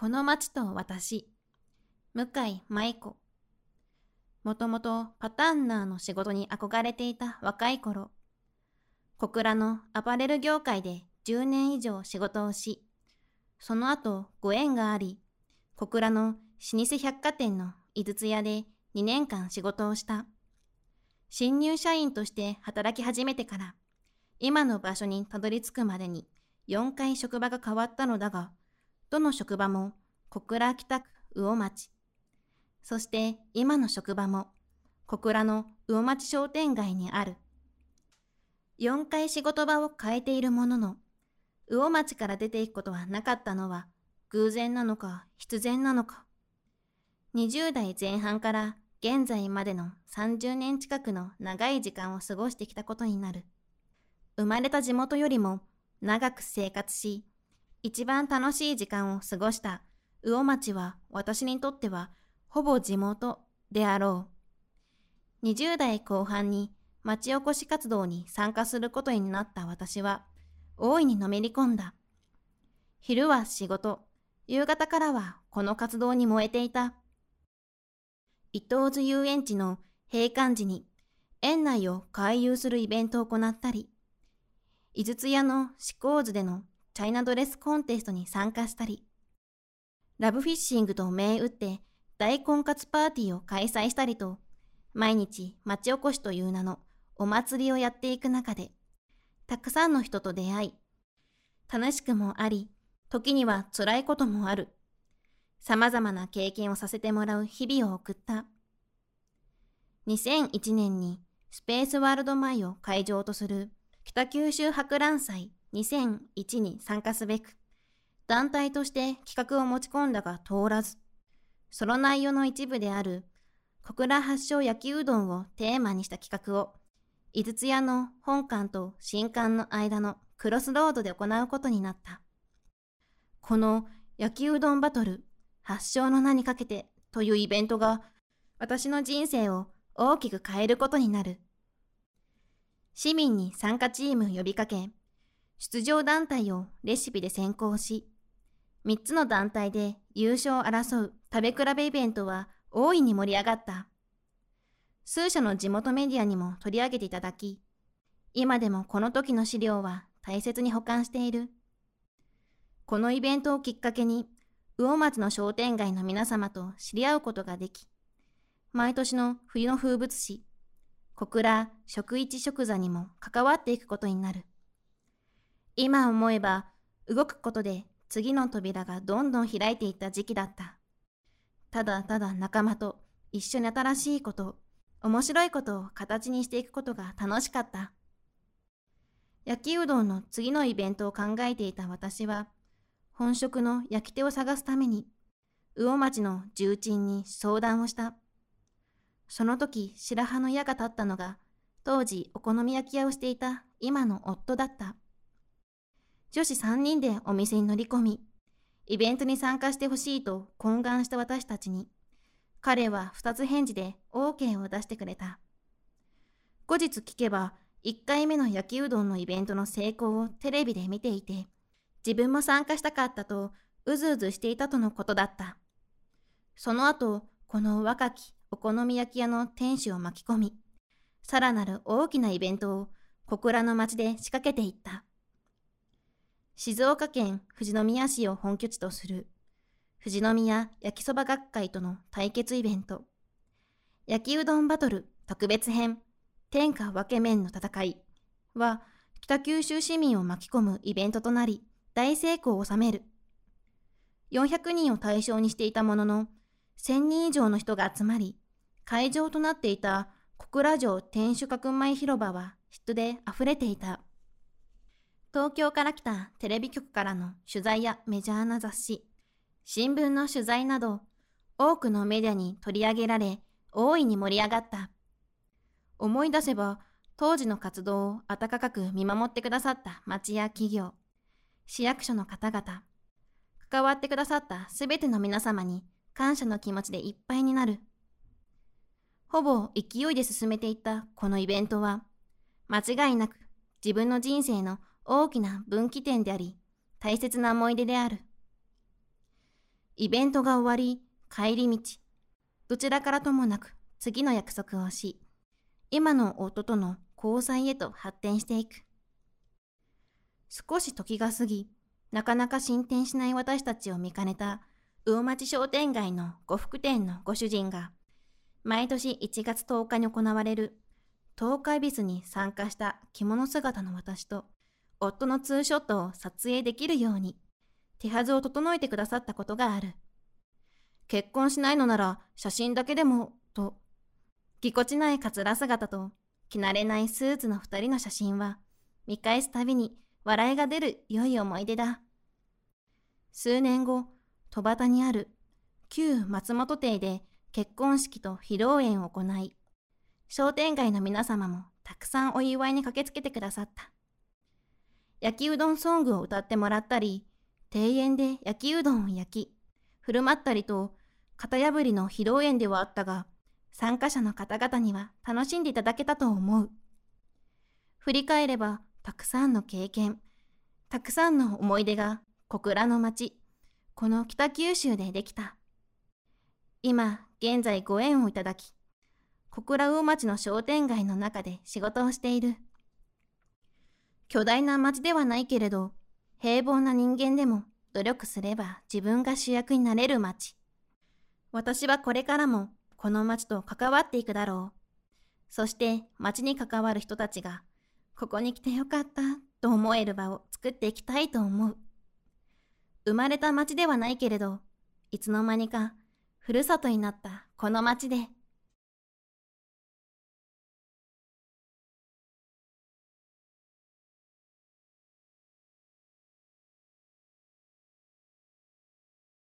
この町と私、向井舞子。もともとパターンナーの仕事に憧れていた若い頃、小倉のアパレル業界で10年以上仕事をし、その後ご縁があり、小倉の老舗百貨店の井筒屋で2年間仕事をした。新入社員として働き始めてから、今の場所にたどり着くまでに4回職場が変わったのだが、どの職場も小倉北区魚町。そして今の職場も小倉の魚町商店街にある。4回仕事場を変えているものの、魚町から出ていくことはなかったのは偶然なのか必然なのか。20代前半から現在までの30年近くの長い時間を過ごしてきたことになる。生まれた地元よりも長く生活し、一番楽しい時間を過ごした魚町は私にとってはほぼ地元であろう。20代後半に町おこし活動に参加することになった私は大いにのめり込んだ。昼は仕事、夕方からはこの活動に燃えていた。伊東津遊園地の閉館時に園内を回遊するイベントを行ったり、井筒屋の志向図でのチャイナドレスコンテストに参加したり、ラブフィッシングと銘打って大婚活パーティーを開催したりと、毎日町おこしという名のお祭りをやっていく中で、たくさんの人と出会い、楽しくもあり、時には辛いこともある。様々な経験をさせてもらう日々を送った。2001年にスペースワールド前を会場とする北九州博覧祭2001に参加すべく、団体として企画を持ち込んだが通らず、その内容の一部である小倉発祥焼きうどんをテーマにした企画を、井筒屋の本館と新館の間のクロスロードで行うことになった。この焼きうどんバトル発祥の名にかけてというイベントが私の人生を大きく変えることになる。市民に参加チーム呼びかけ、出場団体をレシピで選考し、3つの団体で優勝を争う食べ比べイベントは大いに盛り上がった。数社の地元メディアにも取り上げていただき、今でもこの時の資料は大切に保管している。このイベントをきっかけに、魚町の商店街の皆様と知り合うことができ、毎年の冬の風物詩、小倉食一食座にも関わっていくことになる。今思えば動くことで次の扉がどんどん開いていった時期だった。ただただ仲間と一緒に新しいこと、面白いことを形にしていくことが楽しかった。焼きうどんの次のイベントを考えていた私は、本職の焼き手を探すために、魚町の重鎮に相談をした。その時白羽の矢が立ったのが、当時お好み焼き屋をしていた今の夫だった。女子3人でお店に乗り込み、イベントに参加してほしいと懇願した私たちに、彼は二つ返事で OK を出してくれた。後日聞けば、1回目の焼きうどんのイベントの成功をテレビで見ていて、自分も参加したかったとうずうずしていたとのことだった。その後、この若きお好み焼き屋の店主を巻き込み、さらなる大きなイベントを小倉の町で仕掛けていった。静岡県富士宮市を本拠地とする富士宮焼きそば学会との対決イベント、焼きうどんバトル特別編天下分け麺の戦いは北九州市民を巻き込むイベントとなり大成功を収める。400人を対象にしていたものの、1000人以上の人が集まり、会場となっていた小倉城天守閣前広場は人で溢れていた。東京から来たテレビ局からの取材やメジャーな雑誌、新聞の取材など、多くのメディアに取り上げられ、大いに盛り上がった。思い出せば、当時の活動を温かく見守ってくださった町や企業、市役所の方々、関わってくださったすべての皆様に感謝の気持ちでいっぱいになる。ほぼ勢いで進めていったこのイベントは、間違いなく自分の人生の大きな分岐点であり、大切な思い出である。イベントが終わり、帰り道、どちらからともなく次の約束をし、今の夫との交際へと発展していく。少し時が過ぎ、なかなか進展しない私たちを見かねた魚町商店街の呉服店のご主人が、毎年1月10日に行われる東海ビスに参加した着物姿の私と、夫のツーショットを撮影できるように、手はずを整えてくださったことがある。結婚しないのなら写真だけでも、と、ぎこちないカツラ姿と、着慣れないスーツの二人の写真は、見返すたびに笑いが出る良い思い出だ。数年後、戸端にある旧松本邸で結婚式と披露宴を行い、商店街の皆様もたくさんお祝いに駆けつけてくださった。焼きうどんソングを歌ってもらったり、庭園で焼きうどんを焼き、振る舞ったりと、型破りの披露宴ではあったが、参加者の方々には楽しんでいただけたと思う。振り返れば、たくさんの経験、たくさんの思い出が小倉の町、この北九州でできた。今、現在ご縁をいただき、小倉魚町の商店街の中で仕事をしている。巨大な町ではないけれど、平凡な人間でも努力すれば自分が主役になれる町。私はこれからもこの町と関わっていくだろう。そして町に関わる人たちが、ここに来てよかったと思える場を作っていきたいと思う。生まれた町ではないけれど、いつの間にかふるさとになったこの町で